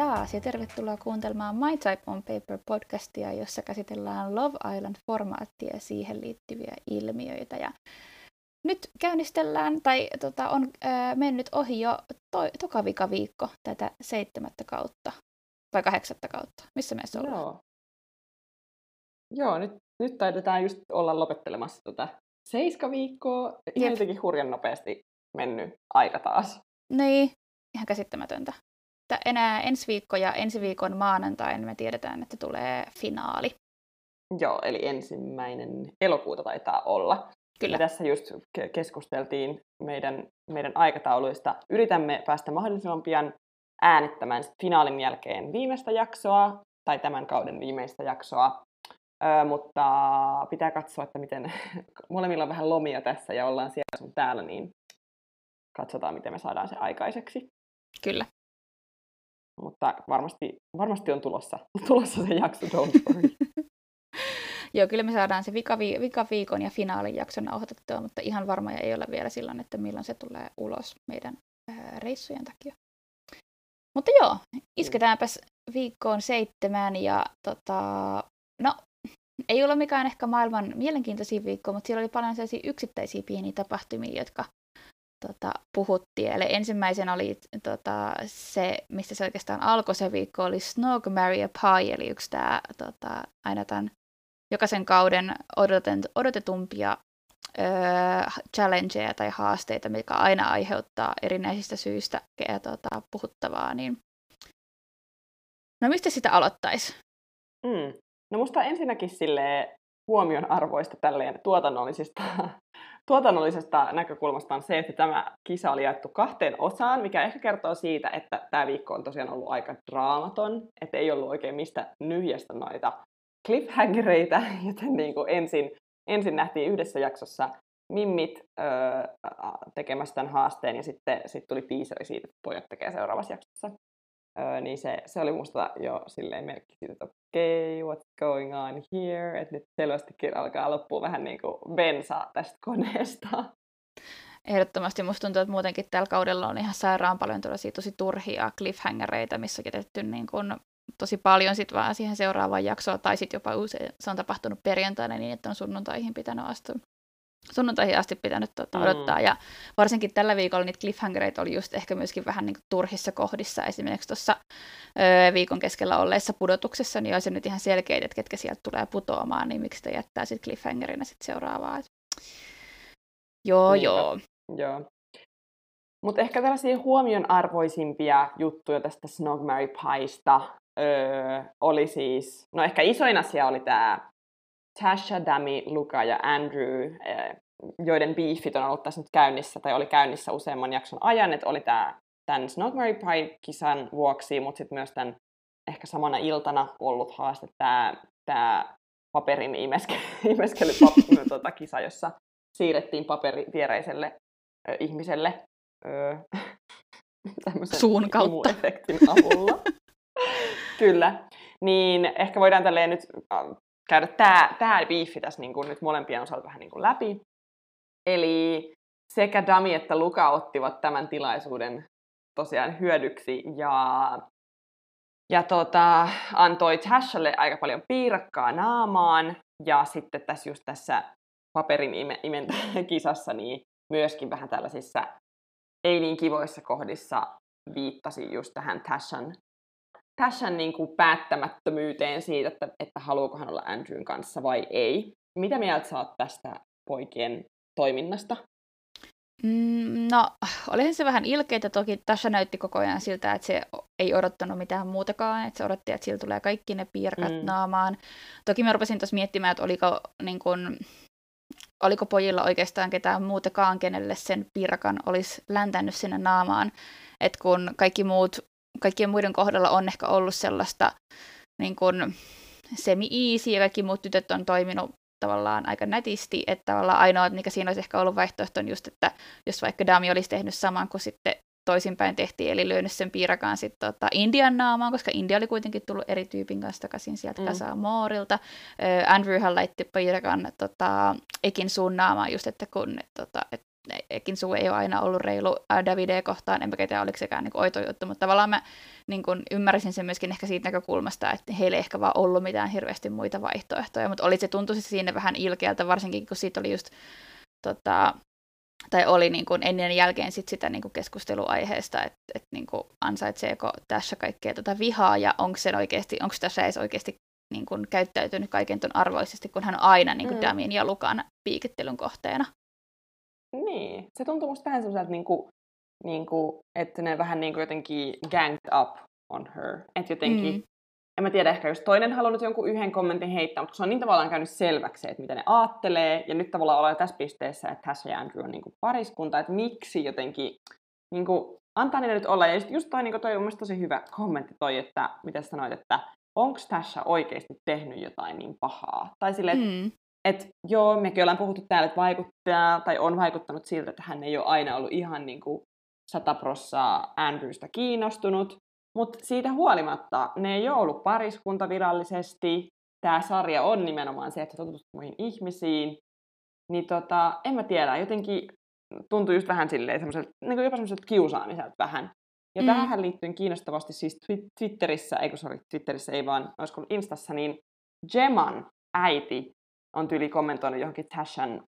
taas ja tervetuloa kuuntelemaan My Type on Paper podcastia, jossa käsitellään Love Island-formaattia ja siihen liittyviä ilmiöitä. Ja nyt käynnistellään, tai tota, on äh, mennyt ohi jo to, toka vika viikko tätä seitsemättä kautta, vai kahdeksatta kautta. Missä me ollaan? Joo, Joo nyt, nyt taidetaan just olla lopettelemassa tota seiska viikkoa. Ihan jotenkin hurjan nopeasti mennyt aika taas. Niin, ihan käsittämätöntä. Enää ensi viikko ja ensi viikon maanantain me tiedetään, että tulee finaali. Joo, eli ensimmäinen elokuuta taitaa olla. Kyllä. Ja tässä just keskusteltiin meidän, meidän aikatauluista. Yritämme päästä mahdollisimman pian äänittämään finaalin jälkeen viimeistä jaksoa, tai tämän kauden viimeistä jaksoa. Ö, mutta pitää katsoa, että miten molemmilla on vähän lomia tässä ja ollaan siellä sun täällä, niin katsotaan, miten me saadaan se aikaiseksi. Kyllä. Mutta varmasti, varmasti on tulossa, tulossa se jakso, don't worry. Joo, kyllä me saadaan se vikavi, vikaviikon ja finaalin jakson nauhoitettua, mutta ihan varmoja ei ole vielä silloin, että milloin se tulee ulos meidän ää, reissujen takia. Mutta joo, isketäänpäs viikkoon seitsemän ja tota, no, ei ole mikään ehkä maailman mielenkiintoisin viikko, mutta siellä oli paljon sellaisia yksittäisiä pieniä tapahtumia, jotka tota, puhuttiin. Eli ensimmäisen oli tota, se, mistä se oikeastaan alkoi se viikko, oli Snog, Marry a Pie, eli yksi tämä tota, aina tämän jokaisen kauden odotet, odotetumpia öö, challengeja tai haasteita, mikä aina aiheuttaa erinäisistä syistä ja, tota, puhuttavaa. Niin... No mistä sitä aloittaisi? Mm. No musta ensinnäkin sille huomion arvoista tälleen tuotannollisista, tuotannollisesta näkökulmasta on se, että tämä kisa oli jaettu kahteen osaan, mikä ehkä kertoo siitä, että tämä viikko on tosiaan ollut aika draamaton, että ei ollut oikein mistä nyhjästä noita cliffhangereita, joten niin kuin ensin, ensin nähtiin yhdessä jaksossa mimmit öö, tekemässä tämän haasteen ja sitten sit tuli tiiseri siitä, että pojat tekee seuraavassa jaksossa. Öö, niin se, se oli musta jo silleen merkki siitä, että okei, okay, what's going on here, että nyt selvästikin alkaa loppua vähän niin kuin bensa tästä koneesta. Ehdottomasti. Musta tuntuu, että muutenkin tällä kaudella on ihan sairaan paljon tosi turhia cliffhangereita, missä on jätetty niin kuin tosi paljon sit vaan siihen seuraavaan jaksoon, tai sitten jopa usein se on tapahtunut perjantaina niin, että on sunnuntaihin pitänyt astua sunnuntaihin asti pitänyt tuota, odottaa. Mm. Ja varsinkin tällä viikolla niitä cliffhangereita oli just ehkä myöskin vähän niin kuin turhissa kohdissa. Esimerkiksi tuossa viikon keskellä olleessa pudotuksessa, niin olisi nyt ihan selkeitä, että ketkä sieltä tulee putoamaan, niin miksi sitä jättää sitten cliffhangerina sitten seuraavaa. Et... Joo, niin, joo. Joo. Mutta ehkä tällaisia huomionarvoisimpia juttuja tästä Snog Mary Pieista öö, oli siis, no ehkä isoin asia oli tämä Tasha, Dami, Luka ja Andrew, eh, joiden beefit on ollut tässä nyt käynnissä, tai oli käynnissä useamman jakson ajan, että oli tämä tämän Snog Mary Pie-kisan vuoksi, mutta sitten myös tämän ehkä samana iltana ollut haaste tämä, tämä paperin imeske, imeskelypap, tuota, kisa, jossa siirrettiin paperi viereiselle ö, ihmiselle ö, suun kautta avulla. Kyllä. Niin ehkä voidaan tälleen nyt käydä tämä, tämä biifi tässä niin kuin nyt molempien osalta vähän niin kuin läpi. Eli sekä Dami että Luka ottivat tämän tilaisuuden tosiaan hyödyksi ja, ja tota, antoi Tashalle aika paljon piirakkaa naamaan ja sitten tässä just tässä paperin ime, kisassa niin myöskin vähän tällaisissa ei niin kivoissa kohdissa viittasi just tähän Tashan Tashan niin kuin päättämättömyyteen siitä, että, että haluuko hän olla Andrewn kanssa vai ei. Mitä mieltä saat tästä poikien toiminnasta? Mm, no, olihan se vähän ilkeitä toki. Tasha näytti koko ajan siltä, että se ei odottanut mitään muutakaan, että se odotti, että sillä tulee kaikki ne piirkat mm. naamaan. Toki mä rupesin tuossa miettimään, että oliko, niin kun, oliko pojilla oikeastaan ketään muutakaan, kenelle sen piirakan olisi läntänyt sinne naamaan. että kun kaikki muut kaikkien muiden kohdalla on ehkä ollut sellaista niin kuin semi-easy ja kaikki muut tytöt on toiminut tavallaan aika nätisti, että tavallaan ainoa, mikä siinä olisi ehkä ollut vaihtoehto on just, että jos vaikka Dami olisi tehnyt saman kuin sitten toisinpäin tehtiin, eli lyönyt sen piirakaan sitten tota Indian naamaan, koska India oli kuitenkin tullut eri tyypin kanssa takaisin sieltä mm. Kasaa Moorilta. Andrewhan laitti piirakan tota, Ekin suun naamaan just, että kun et, tota, et Kinsu ei ole aina ollut reilu Davide kohtaan, enpä tiedä oliko sekään niin oito juttu, mutta tavallaan mä niin kuin ymmärsin sen myöskin ehkä siitä näkökulmasta, että heillä ei ehkä vaan ollut mitään hirveästi muita vaihtoehtoja, mutta oli se tuntuisi siinä vähän ilkeältä, varsinkin kun siitä oli just tota, tai oli niin kuin ennen ja jälkeen sit sitä niin kuin keskusteluaiheesta, että, että niin kuin ansaitseeko tässä kaikkea tuota vihaa ja onko se oikeasti, onko tässä edes oikeasti niin kuin käyttäytynyt kaiken ton arvoisesti, kun hän on aina niin kuin mm. Damin ja Lukan piikittelyn kohteena. Niin, se tuntuu musta vähän sellaiselta, niin kuin, niin kuin, että ne vähän niin kuin jotenkin ganged up on her. Että jotenkin, mm. en mä tiedä, ehkä jos toinen halunnut jonkun yhden kommentin heittää, mutta se on niin tavallaan käynyt selväksi, että mitä ne aattelee, ja nyt tavallaan ollaan tässä pisteessä, että Tasha ja Andrew on niin kuin pariskunta, että miksi jotenkin niin kuin, antaa niille nyt olla. Ja just, just toi, niin kuin toi on mielestäni tosi hyvä kommentti toi, että mitä sanoit, että onko tässä oikeasti tehnyt jotain niin pahaa. Tai sille, mm. Et, joo, mekin ollaan puhuttu täällä, että vaikuttaa, tai on vaikuttanut siltä, että hän ei ole aina ollut ihan niin kuin sata prossaa Andrewsta kiinnostunut, mutta siitä huolimatta ne ei ole ollut pariskunta virallisesti. Tämä sarja on nimenomaan se, että tutustut muihin ihmisiin. Niin tota, en mä tiedä, jotenkin tuntuu just vähän silleen semmoiselta, niin jopa semmoiselta kiusaamiselta vähän. Ja mm. tähän liittyen kiinnostavasti siis Twitterissä, ei kun sorry, Twitterissä ei vaan, olisiko Instassa, niin Jeman äiti on tyyli kommentoinut johonkin Tashan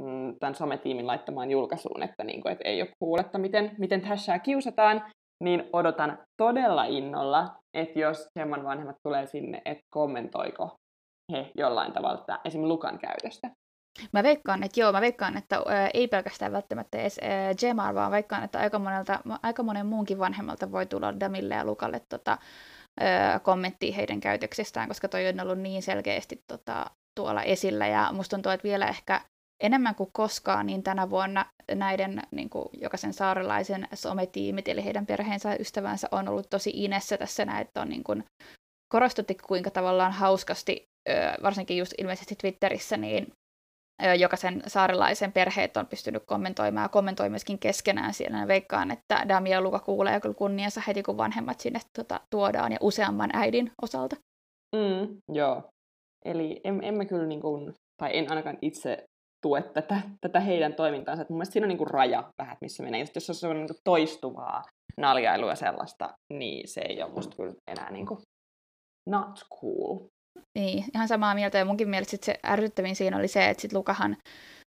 mm, tämän sometiimin laittamaan julkaisuun, että, niin kuin, että ei ole kuuletta, miten, miten Tashaa kiusataan, niin odotan todella innolla, että jos Gemman vanhemmat tulee sinne, että kommentoiko he jollain tavalla että esimerkiksi Lukan käytöstä. Mä veikkaan, että joo, mä veikkaan, että ää, ei pelkästään välttämättä edes ää, vaan veikkaan, että aika, monelta, aika monen muunkin vanhemmalta voi tulla Damille ja Lukalle tota, kommenttia heidän käytöksestään, koska toi on ollut niin selkeästi tota, tuolla esillä, ja musta tuntuu, että vielä ehkä enemmän kuin koskaan, niin tänä vuonna näiden niin kuin, jokaisen saarelaisen sometiimit, eli heidän perheensä ja ystävänsä on ollut tosi inessä tässä näin, että on niin kuin, korostutti kuinka tavallaan hauskasti, varsinkin just ilmeisesti Twitterissä, niin jokaisen saarelaisen perheet on pystynyt kommentoimaan ja kommentoi myöskin keskenään siellä. veikkaan, että Dami ja Luka kuulee kyllä kunniansa heti, kun vanhemmat sinne tuota, tuodaan ja useamman äidin osalta. Mm, joo. Eli em, emme kyllä, niin kuin, tai en ainakaan itse tue tätä, tätä heidän toimintaansa. Et mun mielestä siinä on niin kuin raja vähän, missä menee. Just jos se on niin kuin toistuvaa naljailua sellaista, niin se ei ole musta kyllä enää niin kuin not cool. Niin, ihan samaa mieltä. Ja munkin mielestä sit se ärsyttävin siinä oli se, että sit Lukahan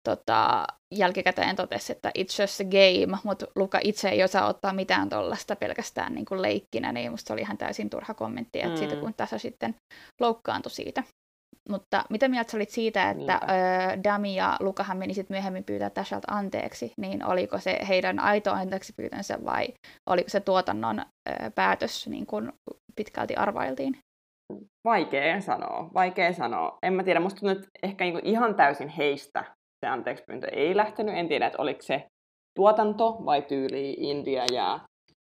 tota, jälkikäteen totesi, että it's just a game, mutta Luka itse ei osaa ottaa mitään tuollaista pelkästään niin kuin leikkinä, niin musta oli ihan täysin turha kommentti, että mm. siitä kun tässä sitten loukkaantui siitä. Mutta mitä mieltä sä olit siitä, että ö, Dami ja Lukahan meni sitten myöhemmin pyytää Tashalta anteeksi, niin oliko se heidän aito anteeksi pyytänsä vai oliko se tuotannon ö, päätös, niin kuin pitkälti arvailtiin? Vaikea sanoa, vaikea sanoa. En mä tiedä, musta tuntuu, että ehkä niinku ihan täysin heistä se anteeksi pyyntö ei lähtenyt. En tiedä, että oliko se tuotanto vai tyyli India ja,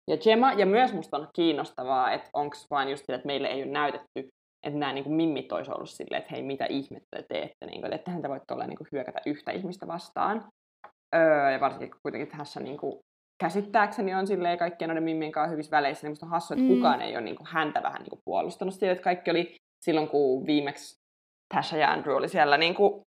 ja Gemma. Ja myös musta on kiinnostavaa, että onko vain just sille, että meille ei ole näytetty että nämä niin kuin mimmit olisi ollut silleen, että hei, mitä ihmettä te teette, niin kuin, että tähän te voitte olla niin kuin, hyökätä yhtä ihmistä vastaan. Öö, ja varsinkin kun kuitenkin tässä niin kuin, käsittääkseni on silleen kaikkien noiden mimmien kanssa hyvissä väleissä, niin musta on hassu, että mm. kukaan ei ole niin kuin, häntä vähän niin kuin, puolustanut siitä, että kaikki oli silloin, kun viimeksi Tasha ja Andrew oli siellä niin kuin,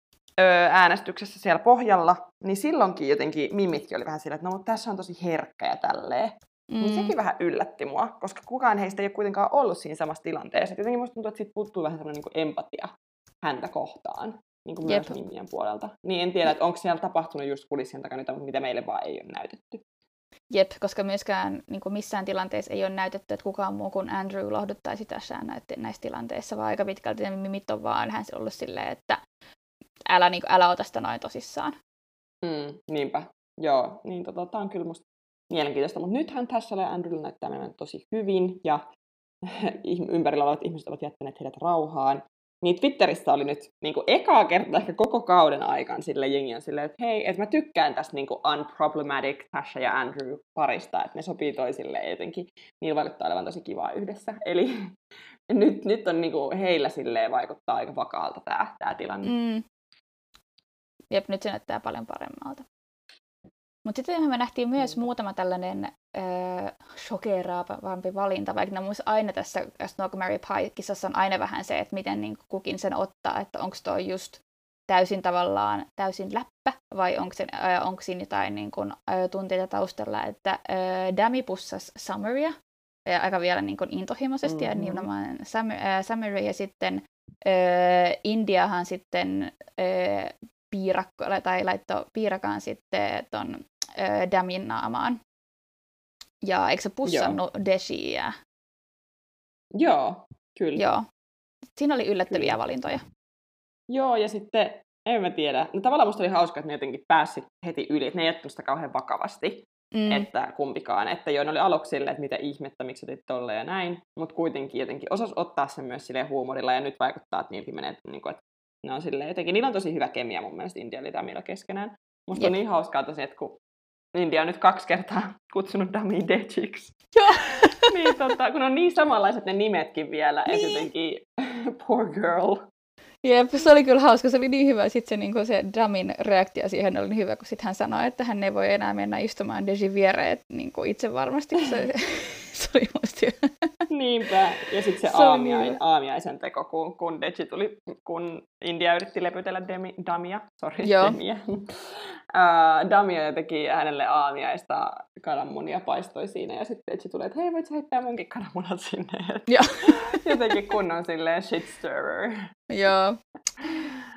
öö, äänestyksessä siellä pohjalla, niin silloinkin jotenkin mimitkin oli vähän silleen, että no mutta tässä on tosi herkkä ja tälleen. Niin mm. Niin sekin vähän yllätti mua, koska kukaan heistä ei ole kuitenkaan ollut siinä samassa tilanteessa. Et jotenkin musta tuntuu, että siitä puuttuu vähän semmoinen niin empatia häntä kohtaan, niin kuin myös Mimien puolelta. Niin en tiedä, että onko siellä tapahtunut just kulissien takana jotain, mitä meille vaan ei ole näytetty. Jep, koska myöskään niin kuin missään tilanteessa ei ole näytetty, että kukaan muu kuin Andrew lohduttaisi tässä näissä tilanteissa, vaan aika pitkälti ne mimit on vaan hän ollut silleen, että älä, niin kuin, älä ota sitä noin tosissaan. Mm, niinpä, joo. Niin tota, tämä on kyllä musta mielenkiintoista. Mutta nythän tässä ja Andrew näyttää menevän tosi hyvin ja ympärillä olevat ihmiset ovat jättäneet heidät rauhaan. Niin Twitterissä oli nyt niin kuin ekaa kertaa ehkä koko kauden aikaan sille jengi on silleen, että hei, että mä tykkään tästä niin kuin unproblematic Tasha ja Andrew parista, että ne sopii toisilleen jotenkin. Niillä vaikuttaa olevan tosi kivaa yhdessä. Eli nyt, nyt on niin kuin heillä silleen vaikuttaa aika vakaalta tämä, tämä tilanne. Mm. Jep, nyt se näyttää paljon paremmalta. Mutta sitten me nähtiin myös muutama tällainen öö, shokeraavampi valinta, vaikka no, aina tässä Snog Mary Pie-kisassa on aina vähän se, että miten niin kukin sen ottaa, että onko toi just täysin tavallaan täysin läppä, vai onko, se, äh, onko siinä jotain niin kuin, äh, tunteita taustalla, että äh, Dami pussasi Summeria, ja aika vielä niin kuin intohimoisesti, mm-hmm. ja nimenomaan Summer, äh, Summeria, ja sitten äh, Indiahan sitten äh, piirakko, tai laittoi piirakaan sitten ton äh, Damin naamaan. Ja eikö se pussannut Deshiä? Joo, kyllä. Joo. Siinä oli yllättäviä kyllä. valintoja. Joo, ja sitten, en mä tiedä. No tavallaan musta oli hauska, että ne jotenkin pääsi heti yli, että ne ei sitä kauhean vakavasti. Mm. Että kumpikaan. Että joo, ne oli aluksi silleen, että mitä ihmettä, miksi teit tolle ja näin. Mutta kuitenkin jotenkin osas ottaa sen myös silleen huumorilla ja nyt vaikuttaa, että niilläkin menee, niin kuin, että ne on silleen jotenkin, niillä on tosi hyvä kemia mun mielestä India ja Damilla keskenään. Musta Jep. on niin hauskaa tosi, että kun India on nyt kaksi kertaa kutsunut Dami Dechiksi. Joo. niin, tota, kun on niin samanlaiset ne nimetkin vielä, niin. että jotenkin poor girl. Jep, se oli kyllä hauska. Se oli niin hyvä. Sitten se, niin se Damin reaktio siihen oli niin hyvä, kun sitten hän sanoi, että hän ei voi enää mennä istumaan Deji viereen niin itse varmasti. Se, se oli musta Niinpä. Ja sitten se, se aamiai, niin aamiaisen teko, kun, kun Deji tuli, kun India yritti lepytellä Demi, Damia. Sorry, Joo. Demia. Uh, Damia teki hänelle aamiaista kananmunia paistoi siinä ja sitten Deji tulee, että hei voit heittää munkin kananmunat sinne. Jotenkin kunnon silleen shit stirrer. Joo.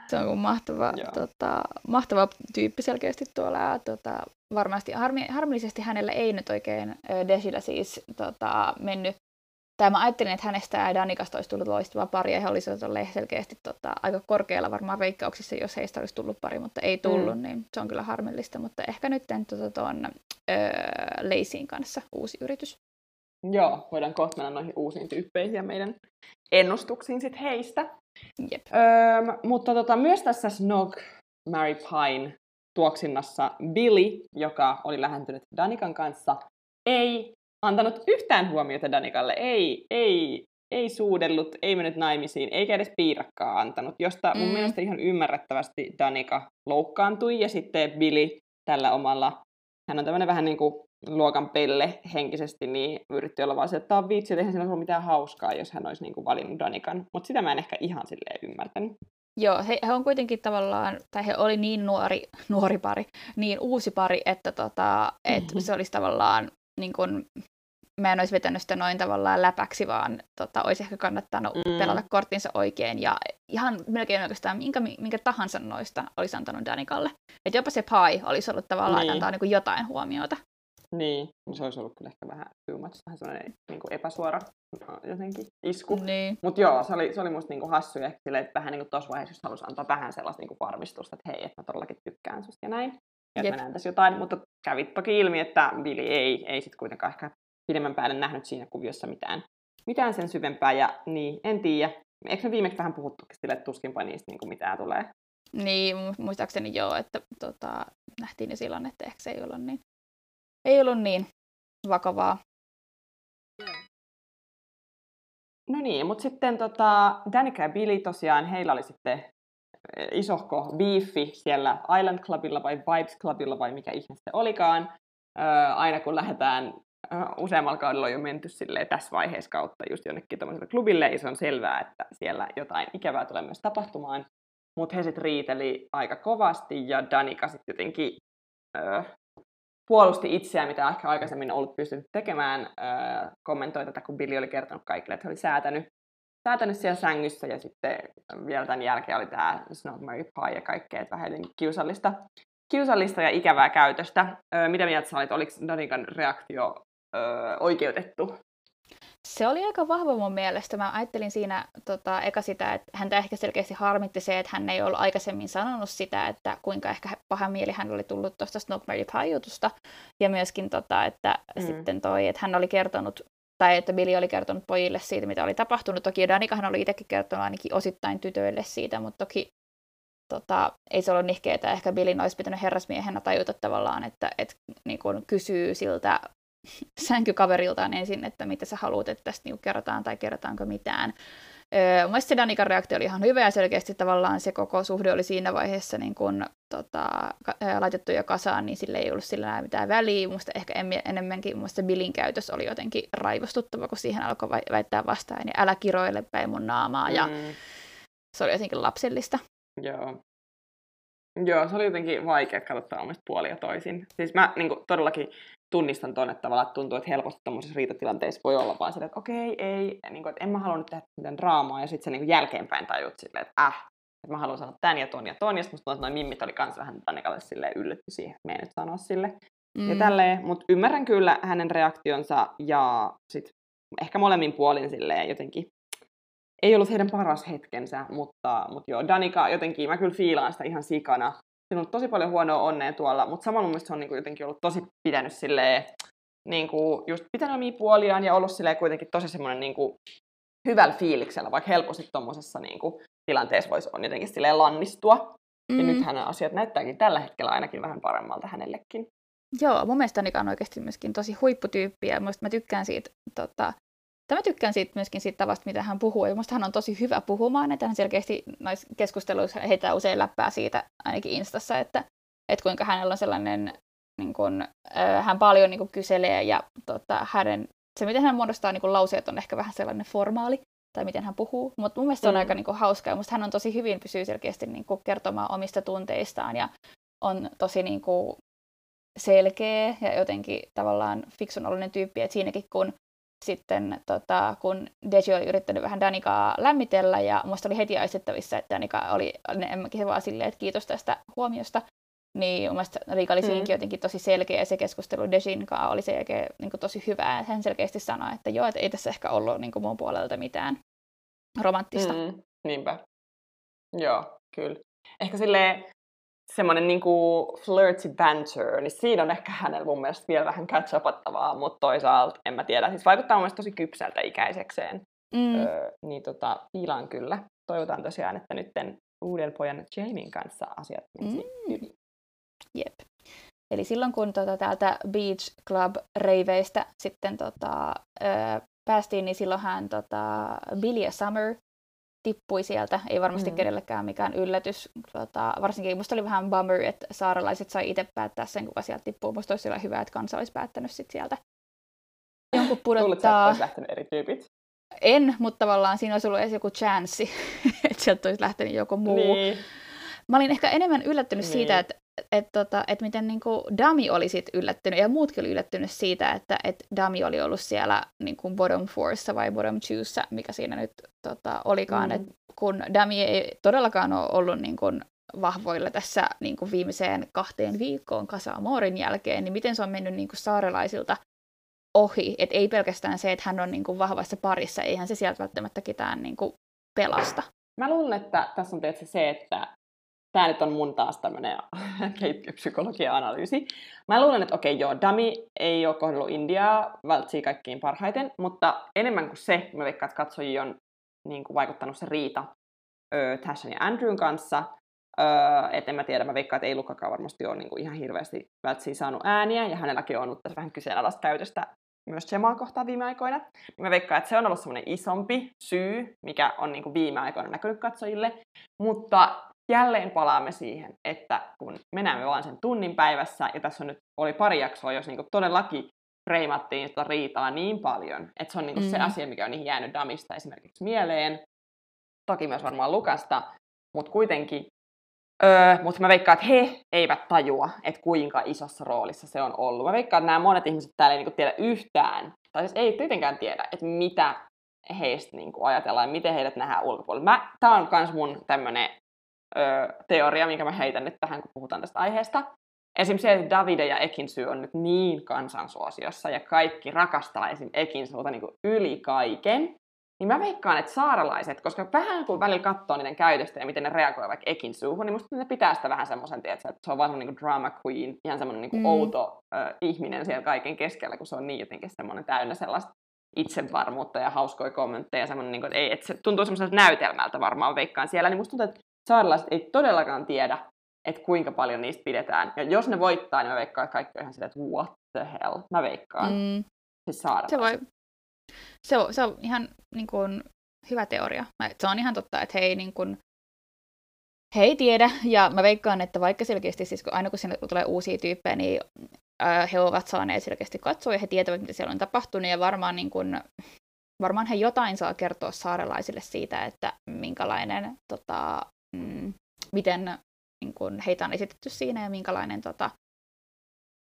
Se on mahtava, tota, mahtava tyyppi selkeästi tuolla. Tota, varmasti harmi, harmillisesti hänelle ei nyt oikein Desillä siis tota, mennyt tai mä ajattelin, että hänestä ja Danikasta olisi tullut loistava pari, ja he olisivat olleet selkeästi tota, aika korkealla varmaan veikkauksissa, jos heistä olisi tullut pari, mutta ei tullut, mm. niin se on kyllä harmillista, mutta ehkä nyt tuon öö, Leisiin kanssa uusi yritys. Joo, voidaan kohta mennä noihin uusiin tyyppeihin ja meidän ennustuksiin sit heistä. Jep. Öö, mutta tota, myös tässä Snog Mary Pine tuoksinnassa Billy, joka oli lähentynyt Danikan kanssa, ei antanut yhtään huomiota Danikalle, ei, ei, ei suudellut, ei mennyt naimisiin, eikä edes piirakkaa antanut, josta mun mm. mielestä ihan ymmärrettävästi Danika loukkaantui, ja sitten Billy tällä omalla, hän on tämmöinen vähän niin kuin luokan pelle henkisesti, niin yritti olla vaan se, että tämä on vitsi, että eihän siinä ollut mitään hauskaa, jos hän olisi niin kuin valinnut Danikan. Mutta sitä mä en ehkä ihan silleen ymmärtänyt. Joo, he, he on kuitenkin tavallaan, tai he oli niin nuori, nuori pari, niin uusi pari, että tota, et mm-hmm. se olisi tavallaan niin kuin, mä en olisi vetänyt sitä noin tavallaan läpäksi, vaan tota, olisi ehkä kannattanut mm. pelata korttinsa oikein. Ja ihan melkein oikeastaan minkä, minkä tahansa noista olisi antanut Danikalle. Että jopa se pai olisi ollut tavallaan niin. antaa niin kuin jotain huomiota. Niin, se olisi ollut kyllä ehkä vähän too much, vähän sellainen niin kuin epäsuora no, jotenkin isku. Niin. Mutta joo, se oli, se oli musta niin kuin hassu ja sille, että vähän niin kuin tuossa vaiheessa halusi antaa vähän sellaista niin kuin varmistusta, että hei, että mä todellakin tykkään susta ja näin. Ja että mä tässä jotain, mutta kävi toki ilmi, että Billy ei, ei sitten kuitenkaan ehkä pidemmän päälle nähnyt siinä kuviossa mitään, mitään sen syvempää. Ja niin, en tiedä. Eikö me viimeksi vähän puhuttu sille, että tuskinpa niistä niin kuin mitään tulee? Niin, muistaakseni joo, että tota, nähtiin jo silloin, että ehkä se ei ollut niin, ei ollut niin vakavaa. No niin, mutta sitten tota, Danica ja Billy tosiaan, heillä oli sitten eh, isohko biifi siellä Island Clubilla vai Vibes Clubilla vai mikä ihme se olikaan. Öö, aina kun lähdetään useammalla kaudella on jo menty tässä vaiheessa kautta just jonnekin klubille, ja se on selvää, että siellä jotain ikävää tulee myös tapahtumaan. Mutta he sitten riiteli aika kovasti, ja Danika sitten jotenkin ö, puolusti itseään, mitä ehkä aikaisemmin ollut pystynyt tekemään, ö, kommentoi tätä, kun Billy oli kertonut kaikille, että he oli säätänyt, säätänyt siellä sängyssä, ja sitten vielä tämän jälkeen oli tämä Snow Mary Pie ja kaikkea, että vähän kiusallista, kiusallista ja ikävää käytöstä. Ö, mitä mieltä sä olit, oliko Danikan reaktio ö, oikeutettu. Se oli aika vahva mun mielestä. Mä ajattelin siinä tota, eka sitä, että häntä ehkä selkeästi harmitti se, että hän ei ollut aikaisemmin sanonut sitä, että kuinka ehkä paha mieli hän oli tullut tuosta Snow Mary Pie-jutusta. Ja myöskin, tota, että mm. sitten toi, että hän oli kertonut, tai että Billy oli kertonut pojille siitä, mitä oli tapahtunut. Toki Danikahan oli itsekin kertonut ainakin osittain tytöille siitä, mutta toki tota, ei se ollut nihkeä, että ehkä Billin olisi pitänyt herrasmiehenä tajuta tavallaan, että et, niin kun kysyy siltä sänkykaveriltaan ensin, että mitä sä haluat, että tästä niinku kerrotaan tai kerrotaanko mitään. Öö, Mielestäni se Danikan reaktio oli ihan hyvä ja selkeästi tavallaan se koko suhde oli siinä vaiheessa niin kun, tota, laitettu jo kasaan, niin sille ei ollut sillä mitään väliä. Musta ehkä enemmänkin musta Billin käytös oli jotenkin raivostuttava, kun siihen alkoi väittää vastaan, ja älä kiroile päin mun naamaa, ja mm. se oli jotenkin lapsellista. Joo. Joo, se oli jotenkin vaikea katsoa omista puolia toisin. Siis mä niin kuin, todellakin tunnistan tuonne, että tavallaan että tuntuu, että helposti tuommoisessa riitatilanteessa voi olla vaan silleen, että okei, ei, niin kuin, että en mä halua nyt tehdä mitään draamaa, ja sitten se niin kuin jälkeenpäin tajut silleen, että äh, että mä haluan sanoa tän ja ton ja ton, ja sitten musta noin mimmit oli kans vähän Tannikalle silleen yllätty siihen, että me nyt sanoa sille. Mm. Ja tälleen, mutta ymmärrän kyllä hänen reaktionsa, ja sit ehkä molemmin puolin silleen jotenkin ei ollut heidän paras hetkensä, mutta, mutta joo, Danika jotenkin, mä kyllä fiilaan sitä ihan sikana. Siinä on tosi paljon huonoa onnea tuolla, mutta samalla mun mielestä se on niin kuin jotenkin ollut tosi pitänyt silleen, niin kuin just pitänyt omia puoliaan ja ollut silleen kuitenkin tosi semmoinen niin kuin hyvällä fiiliksellä, vaikka helposti tuommoisessa niin kuin, tilanteessa voisi on jotenkin silleen lannistua. Mm. Ja nyt hänen asiat näyttääkin tällä hetkellä ainakin vähän paremmalta hänellekin. Joo, mun mielestä Danika on oikeasti myöskin tosi huipputyyppi ja mä tykkään siitä tota, Tämä tykkään siitä, myöskin siitä tavasta, mitä hän puhuu. Ja minusta hän on tosi hyvä puhumaan, että hän selkeästi noissa keskusteluissa heitä usein läppää siitä, ainakin Instassa, että, että kuinka hänellä on sellainen, niin kuin, äh, hän paljon niin kuin, kyselee ja tota, hänen, se, miten hän muodostaa niin kuin, lauseet, on ehkä vähän sellainen formaali, tai miten hän puhuu. Mutta mun mielestä se on mm. aika niin kuin, hauskaa, ja hän on tosi hyvin, pysyy selkeästi niin kuin, kertomaan omista tunteistaan, ja on tosi niin kuin, selkeä ja jotenkin tavallaan fiksun tyyppi, että siinäkin kun sitten tota, kun Deji oli yrittänyt vähän Danikaa lämmitellä ja musta oli heti aistettavissa, että Danika oli enemmänkin vaan silleen, että kiitos tästä huomiosta, niin mun mielestä Riika oli mm. jotenkin tosi selkeä ja se keskustelu Dejin kanssa oli sen jälkeen niin kuin, tosi hyvää. Hän selkeästi sanoi, että joo, että ei tässä ehkä ollut niin kuin, mun puolelta mitään romanttista. Mm, niinpä. Joo, kyllä. Ehkä silleen semmoinen niin flirty banter, niin siinä on ehkä hänellä mun mielestä vielä vähän catch mutta toisaalta en mä tiedä. Siis vaikuttaa mun mielestä tosi kypsältä ikäisekseen. Mm. Öö, niin tota, piilaan kyllä. Toivotaan tosiaan, että nyt uuden pojan Jamien kanssa asiat mm. hyvin. Jep. Eli silloin kun tota, täältä Beach Club-reiveistä sitten tota, öö, päästiin, niin silloinhan tota, Billy ja Summer tippui sieltä. Ei varmasti mm. kenellekään mikään yllätys. Tota, varsinkin musta oli vähän bummer, että saaralaiset sai itse päättää sen, kuka sieltä tippuu. Musta olisi hyvä, että kansa olisi päättänyt sit sieltä jonkun pudottaa. Luulet, että lähtenyt eri tyypit? En, mutta tavallaan siinä olisi ollut edes joku chanssi, että sieltä olisi lähtenyt joku muu. Niin. Mä olin ehkä enemmän yllättynyt niin. siitä, että et tota, et miten niinku Dami oli sit yllättynyt, ja muutkin oli yllättynyt siitä, että et Dami oli ollut siellä niinku bottom fourissa vai bottom twossa, mikä siinä nyt tota, olikaan, mm. et kun Dami ei todellakaan ole ollut niinku vahvoilla tässä niinku viimeiseen kahteen viikkoon Kasa Amorin jälkeen, niin miten se on mennyt niinku saarelaisilta ohi, et ei pelkästään se, että hän on niinku vahvassa parissa, eihän se sieltä välttämättä ketään niinku pelasta. Mä luulen, että tässä on tietysti se, että tämä nyt on mun taas tämmöinen keittiöpsykologia-analyysi. Mä luulen, että okei, okay, joo, Dami ei ole kohdellut Indiaa vältsiä kaikkiin parhaiten, mutta enemmän kuin se, mä veikkaan, että katsojia on niin kuin, vaikuttanut se riita ö, Tashan ja Andrewn kanssa. Öö, että en mä tiedä, mä veikkaan, että ei Lukakaan varmasti ole niin kuin, ihan hirveästi vältsiä saanut ääniä, ja hänelläkin on ollut tässä vähän kyseenalaista käytöstä myös Jemaa kohtaan viime aikoina. Mä veikkaan, että se on ollut semmoinen isompi syy, mikä on niin kuin viime aikoina näkynyt katsojille. Mutta jälleen palaamme siihen, että kun me näemme vain sen tunnin päivässä, ja tässä on nyt oli pari jaksoa, jos niinku todellakin reimattiin sitä riitaa niin paljon, että se on niinku mm. se asia, mikä on niihin jäänyt Damista esimerkiksi mieleen, toki myös varmaan Lukasta, mutta kuitenkin, öö, mutta mä veikkaan, että he eivät tajua, että kuinka isossa roolissa se on ollut. Mä veikkaan, että nämä monet ihmiset täällä ei niinku tiedä yhtään, tai siis ei tietenkään tiedä, että mitä heistä niin kuin ajatellaan, miten heidät nähdään ulkopuolella. Tämä on myös mun tämmöinen ö, teoria, minkä mä heitän nyt tähän, kun puhutaan tästä aiheesta. Esimerkiksi se, että Davide ja Ekinsy on nyt niin kansansuosiossa ja kaikki rakastaa esim. Ekinsuuta niin yli kaiken, niin mä veikkaan, että saaralaiset, koska vähän kun välillä katsoo niiden käytöstä ja miten ne reagoivat vaikka Ekinsuuhun, niin musta ne pitää sitä vähän semmoisen, että se on vaan semmoinen niin drama queen, ihan semmoinen niin mm. outo ö, ihminen siellä kaiken keskellä, kun se on niin jotenkin semmoinen täynnä sellaista itsevarmuutta ja hauskoja kommentteja, semmoinen, niin kuin, että, ei, että se tuntuu semmoiselta näytelmältä varmaan veikkaan siellä, niin musta tuntuu, että saarelaiset ei todellakaan tiedä, että kuinka paljon niistä pidetään. Ja jos ne voittaa, niin mä veikkaan, että kaikki on ihan silleen, että what the hell, mä veikkaan. Mm. Siis se, voi, se, on, se on ihan niin kuin, hyvä teoria. Se on ihan totta, että he ei, niin kuin, he ei tiedä, ja mä veikkaan, että vaikka selkeästi, siis kun aina kun sinne tulee uusia tyyppejä, niin äh, he ovat saaneet selkeästi katsoa, ja he tietävät, mitä siellä on tapahtunut, ja varmaan niin kuin, varmaan he jotain saa kertoa saarelaisille siitä, että minkälainen tota, mm, miten niin kun heitä on esitetty siinä ja minkälainen, tota,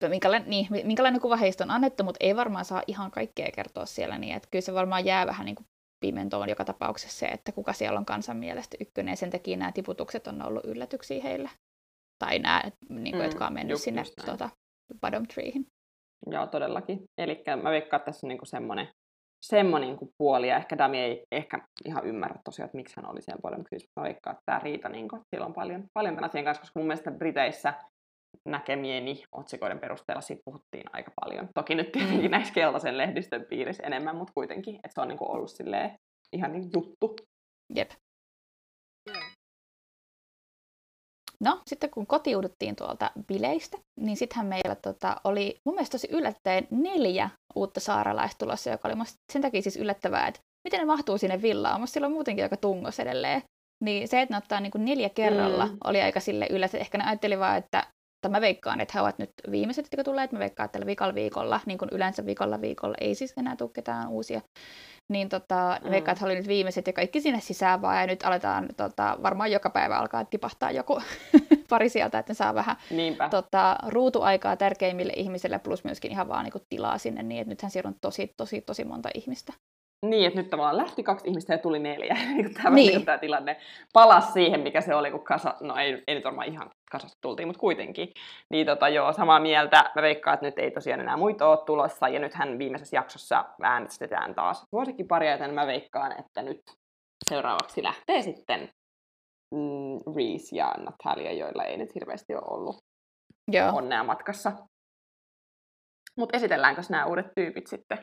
minkälainen, niin, minkälainen kuva heistä on annettu, mutta ei varmaan saa ihan kaikkea kertoa siellä, niin että kyllä se varmaan jää vähän niin kuin pimentoon joka tapauksessa se, että kuka siellä on kansan mielestä ykkönen, ja sen takia nämä tiputukset on ollut yllätyksiä heille. Tai nämä, niin kuin, mm, jotka on mennyt just, sinne just tuota, bottom treehin. Joo, todellakin. Eli mä veikkaan, että tässä on niinku semmoinen semmoinen niinku puoli, ja ehkä Dami ei ehkä ihan ymmärrä tosiaan, että miksi hän oli siellä bottom treehin. Mä veikkaan, että tämä Riita, niinku, että sillä on paljon, paljon tämän asian kanssa, koska mun mielestä Briteissä näkemieni otsikoiden perusteella siitä puhuttiin aika paljon. Toki nyt tietenkin mm. näissä keltaisen lehdistön piirissä enemmän, mutta kuitenkin, että se on niinku ollut silleen ihan niin juttu. Jep. No, sitten kun kotiuduttiin tuolta bileistä, niin sittenhän meillä tota, oli mun mielestä tosi yllättäen neljä uutta saaralaista tulossa, joka oli sen takia siis yllättävää, että miten ne mahtuu sinne villaan. Musta sillä on muutenkin aika tungos edelleen. Niin se, että ne ottaa niin kuin neljä kerralla, mm. oli aika sille yllättäen. Ehkä ne ajatteli vaan, että tai mä veikkaan, että he ovat nyt viimeiset, jotka tulee, että mä veikkaan, että tällä viikolla viikolla, niin kuin yleensä viikolla viikolla, ei siis enää tule ketään uusia, niin tota, mm. veikkaan, että he oli nyt viimeiset ja kaikki sinne sisään vaan, ja nyt aletaan, tota, varmaan joka päivä alkaa tipahtaa joku pari sieltä, että ne saa vähän tota, ruutuaikaa tärkeimmille ihmisille, plus myöskin ihan vaan niin kuin, tilaa sinne, niin että nythän siellä on tosi, tosi, tosi monta ihmistä. Niin, että nyt tavallaan lähti kaksi ihmistä ja tuli neljä. Niin tämä, niin. niin. tämä tilanne palasi siihen, mikä se oli, kun kasa, no ei, ei nyt varmaan ihan kasasta tultiin, mutta kuitenkin. Niin tota, joo, samaa mieltä. Mä veikkaan, että nyt ei tosiaan enää muita ole tulossa. Ja nythän viimeisessä jaksossa äänestetään taas vuosikiparia, joten mä veikkaan, että nyt seuraavaksi lähtee sitten mm, Reese ja Natalia, joilla ei nyt hirveästi ole ollut joo. onnea matkassa. Mutta esitelläänkö nämä uudet tyypit sitten?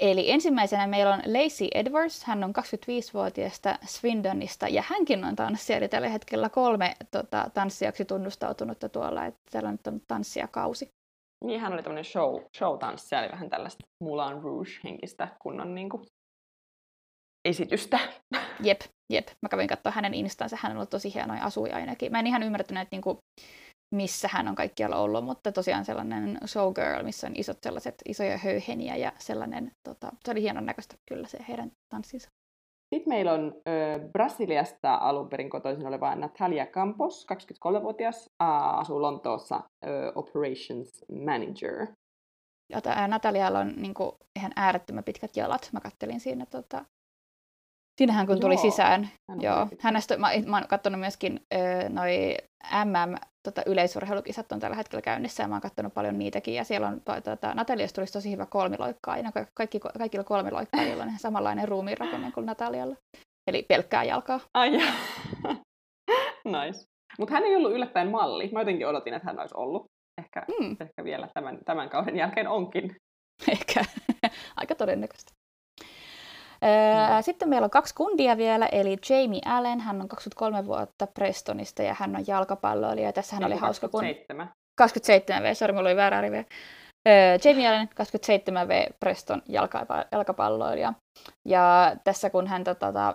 Eli ensimmäisenä meillä on Lacey Edwards, hän on 25-vuotiaasta Swindonista ja hänkin on tanssija, eli tällä hetkellä kolme tota, tanssijaksi tunnustautunutta tuolla, että täällä nyt on tanssijakausi. Niin, hän oli tämmöinen show, show-tanssija, eli vähän tällaista Moulin Rouge-henkistä kunnon niin kuin, esitystä. Jep, jep. Mä kävin katsoa hänen instansa, hän on ollut tosi hienoja asuja ainakin. Mä en ihan ymmärtänyt, että niin kuin, missä hän on kaikkialla ollut, mutta tosiaan sellainen showgirl, missä on isot sellaiset isoja höyheniä ja sellainen, tota, se oli hienon näköistä kyllä se heidän tanssinsa. Sitten meillä on ö, Brasiliasta alun perin kotoisin oleva Natalia Campos, 23-vuotias, ää, asuu Lontoossa, ö, Operations Manager. Ja Natalialla on niin kuin, ihan äärettömän pitkät jalat. Mä kattelin siinä tota, Siinähän kun tuli Joo, sisään. Hän Joo. Hänestä, mä, mä oon katsonut myöskin ö, noi MM tota, yleisurheilukisat on tällä hetkellä käynnissä ja mä oon katsonut paljon niitäkin. Ja siellä on, tota, Nataliasta tulisi tosi hyvä kolmiloikkaa. Ja kaikki, kaikilla kolmiloikkaa, joilla on samanlainen ruumiinrakenne kuin Natalialla. Eli pelkkää jalkaa. Ai nice. Mutta hän ei ollut yllättäen malli. Mä jotenkin odotin, että hän olisi ollut. Ehkä, mm. ehkä vielä tämän, tämän kauden jälkeen onkin. Ehkä. Aika todennäköistä. Sitten meillä on kaksi kundia vielä, eli Jamie Allen, hän on 23 vuotta Prestonista ja hän on jalkapalloilija. Tässä hän oli hauska kun... 27 V, sori, mulla oli väärä rivi. Jamie Allen, 27V Preston jalkapalloilija. Ja tässä kun hän tota,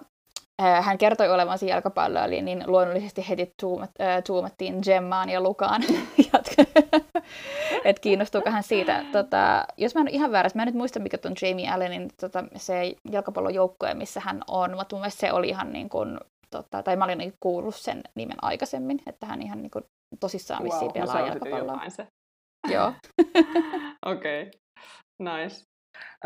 hän kertoi olevansa jalkapalloilija, niin luonnollisesti heti tuumat, äh, tuumattiin Gemmaan ja Lukaan. että kiinnostuuko hän siitä. Tota, jos mä en ole ihan väärässä, mä en nyt muista mikä on Jamie Allenin tota, se jalkapallojoukkue, missä hän on, mutta mun mielestä se oli ihan niin kuin, tota, tai mä olin niin kuullut sen nimen aikaisemmin, että hän ihan niin kuin, tosissaan wow, vissiin pelaa jalkapalloa. Joo. Okei, okay. nice.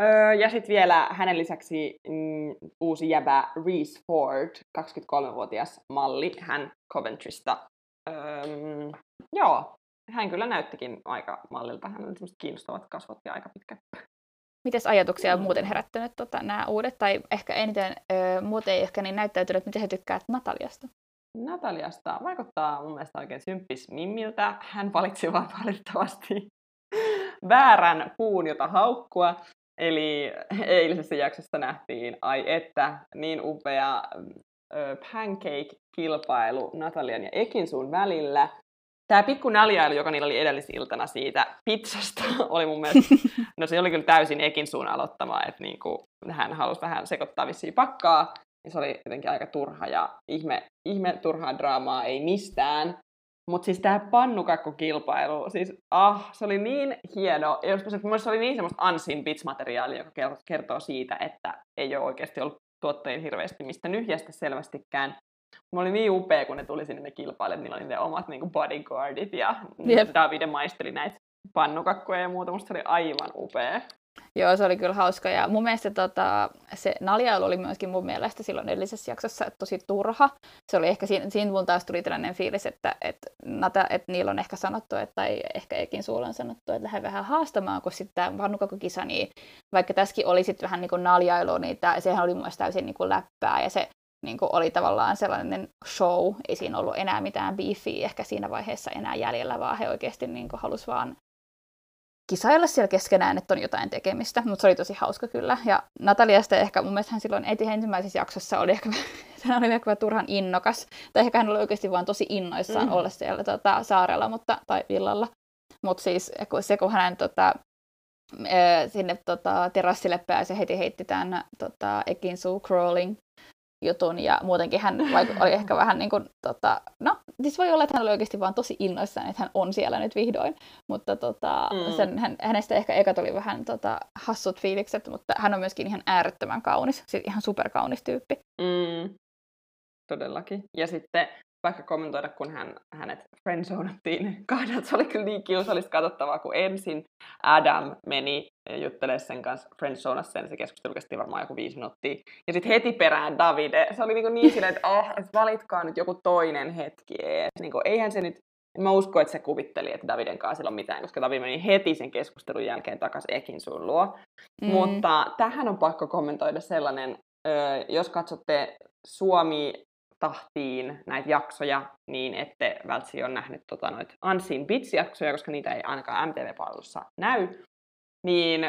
Öö, ja sitten vielä hänen lisäksi mm, uusi jäbä Reese Ford, 23-vuotias malli, hän Coventrysta. Öö, joo, hän kyllä näyttikin aika mallilta. Hän on kiinnostavat kasvot ja aika pitkä. Mites ajatuksia on muuten herättänyt tota, nämä uudet, tai ehkä eniten öö, muuten ei ehkä niin näyttäytynyt, miten he tykkäävät Nataliasta? Nataliasta vaikuttaa mun mielestä oikein symppis Mimmiltä. Hän valitsi vaan valitettavasti väärän puun, jota haukkua. Eli eilisessä jaksossa nähtiin, ai että, niin upea pancake-kilpailu Natalian ja Ekinsuun välillä. Tämä pikku naljailu, joka niillä oli edellisiltana siitä pizzasta, oli mun mielestä, no se oli kyllä täysin Ekinsuun aloittama, että niin kuin, hän halusi vähän sekoittaa vissiin pakkaa, ja se oli jotenkin aika turha ja ihme, ihme turhaa draamaa ei mistään. Mutta siis tämä pannukakkokilpailu, siis ah, se oli niin hieno. Ja se oli niin semmoista ansin bits-materiaalia, joka kertoo siitä, että ei ole oikeasti ollut tuottajien hirveästi mistä nyhjästä selvästikään. Mä olin niin upea, kun ne tuli sinne ne kilpailijat, niillä oli ne omat niin bodyguardit ja Jep. Davide maisteli näitä pannukakkoja ja muuta. Musta se oli aivan upea. Joo, se oli kyllä hauska. Ja mun mielestä tota, se naljailu oli myöskin mun mielestä silloin edellisessä jaksossa tosi turha. Se oli ehkä, siinä, siinä mun taas tuli tällainen fiilis, että, että, Nata, että niillä on ehkä sanottu, että, tai ehkä Ekin suulla on sanottu, että lähde vähän haastamaan, kun sitten tämä vannukakokisa, niin vaikka tässäkin oli sitten vähän niin kuin naljailu, niin tää, sehän oli mun mielestä täysin niin kuin läppää, ja se niin kuin oli tavallaan sellainen show, ei siinä ollut enää mitään beefiä ehkä siinä vaiheessa enää jäljellä, vaan he oikeasti niin kuin halusi vaan kisailla siellä keskenään, että on jotain tekemistä, mutta se oli tosi hauska kyllä. Ja Nataliasta ehkä mun mielestä hän silloin eti ensimmäisessä jaksossa oli ehkä, hän oli ehkä turhan innokas, tai ehkä hän oli oikeasti vaan tosi innoissaan mm. olla siellä tota, saarella mutta, tai villalla. Mutta siis se, kun hän tota, sinne tota, terassille pääsi, heti heitti tämän tota, Ekin Sue Crawling jutun ja muutenkin hän oli ehkä vähän niin kuin, tota, no siis voi olla, että hän oli oikeasti vaan tosi innoissaan, että hän on siellä nyt vihdoin, mutta tota, mm. sen, hän, hänestä ehkä eka tuli vähän tota, hassut fiilikset, mutta hän on myöskin ihan äärettömän kaunis, siis ihan superkaunis tyyppi. Mm. Todellakin. Ja sitten vaikka kommentoida, kun hän, hänet friendzonattiin kahdelta. Se oli kyllä niin kiusallista katsottavaa, kun ensin Adam meni juttelemaan sen kanssa friendzonassa, ja se keskustelu kesti varmaan joku viisi minuuttia. Ja sitten heti perään Davide. Se oli niin, niin silleen, että oh, et valitkaa nyt joku toinen hetki. Niin kuin, eihän se nyt Mä uskon, että se kuvitteli, että Daviden kanssa on mitään, koska David meni heti sen keskustelun jälkeen takaisin Ekin sun luo. Mm. Mutta tähän on pakko kommentoida sellainen, jos katsotte Suomi tahtiin näitä jaksoja, niin ette välttämättä ole nähnyt tota, noita Unseen Bits-jaksoja, koska niitä ei ainakaan MTV-palvelussa näy. Niin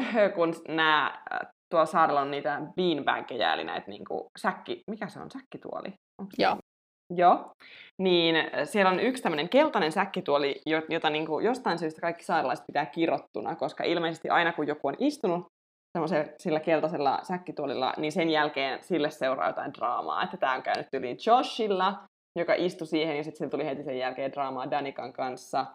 kun nämä tuolla saarella on niitä beanbaggeja, eli näitä niinku säkki... Mikä se on? Säkkituoli? Onko Joo. Joo. Niin siellä on yksi tämmöinen keltainen säkkituoli, jota niin kuin jostain syystä kaikki saarelaiset pitää kirottuna, koska ilmeisesti aina kun joku on istunut sillä keltaisella säkkituolilla, niin sen jälkeen sille seuraa jotain draamaa. Että tämä on käynyt yli Joshilla, joka istui siihen, ja sitten tuli heti sen jälkeen draamaa Danikan kanssa.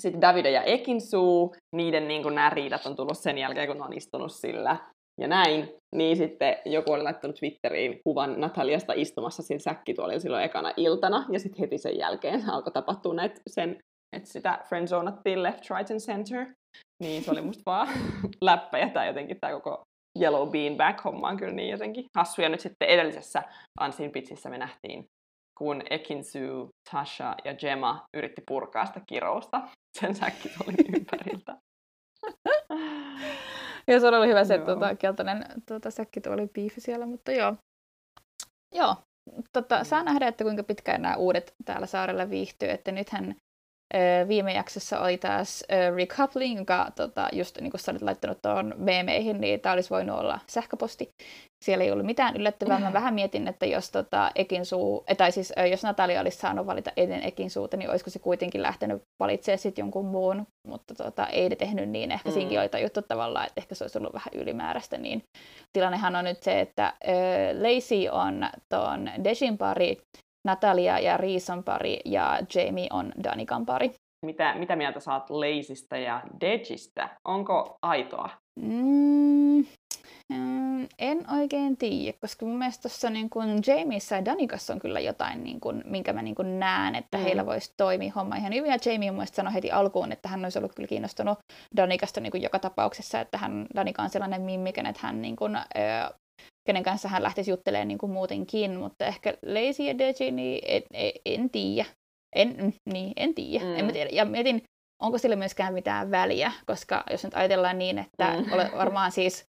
Sitten Davide ja Ekinsu, niiden niin kuin, nämä riidat on tullut sen jälkeen, kun ne on istunut sillä. Ja näin, niin sitten joku oli laittanut Twitteriin kuvan Nataliasta istumassa siinä säkkituolilla silloin ekana iltana, ja sitten heti sen jälkeen alkoi tapahtua näitä sen, että sitä friendzonattiin left, right and center. Niin se oli musta vaan läppä ja tämä jotenkin tämä koko Yellow Beanbag homma on kyllä niin jotenkin hassu. Ja nyt sitten edellisessä Ansin Pitsissä me nähtiin, kun Ekinsu, Tasha ja Gemma yritti purkaa sitä kirousta sen säkkituolin ympäriltä. ja se oli hyvä se tuota, keltainen tuota, säkkituoli biifi siellä, mutta joo. Joo, tota, saa nähdä, että kuinka pitkään nämä uudet täällä saarella viihtyy, että nythän viime jaksossa oli taas recoupling, joka tota, just niin kuin sä olet laittanut tuohon meemeihin, niin tämä olisi voinut olla sähköposti. Siellä ei ollut mitään yllättävää. Mä vähän mietin, että jos, tota, Ekinsuu, tai siis, jos Natalia olisi saanut valita ennen Ekinsuuta, niin olisiko se kuitenkin lähtenyt valitsemaan sitten jonkun muun, mutta tota, ei ne tehnyt niin. Ehkä mm. siinäkin oli tajuttu tavallaan, että ehkä se olisi ollut vähän ylimääräistä. Niin tilannehan on nyt se, että äh, Lacey on tuon Deshin pari, Natalia ja Riisan pari ja Jamie on Danikan pari. Mitä, mitä mieltä saat Leisistä ja Dejistä? Onko aitoa? Mm, mm, en oikein tiedä, koska mun mielestä tuossa niin kun Jamieissa ja Danikassa on kyllä jotain, niin kun, minkä mä niin kun näen, että mm. heillä voisi toimia homma ihan hyvin. Ja Jamie mun mielestä sanoi heti alkuun, että hän olisi ollut kyllä kiinnostunut Danikasta niin joka tapauksessa, että hän, Danika on sellainen mimmi, että hän niin kun, ö, kenen kanssa hän lähtisi juttelemaan niin kuin muutenkin, mutta ehkä Lazy ja Deji, niin en, en, en tiedä. En, mm, niin, en tiedä. Mm. En mä tiedä. Ja mietin, onko sillä myöskään mitään väliä, koska jos nyt ajatellaan niin, että mm. ole varmaan siis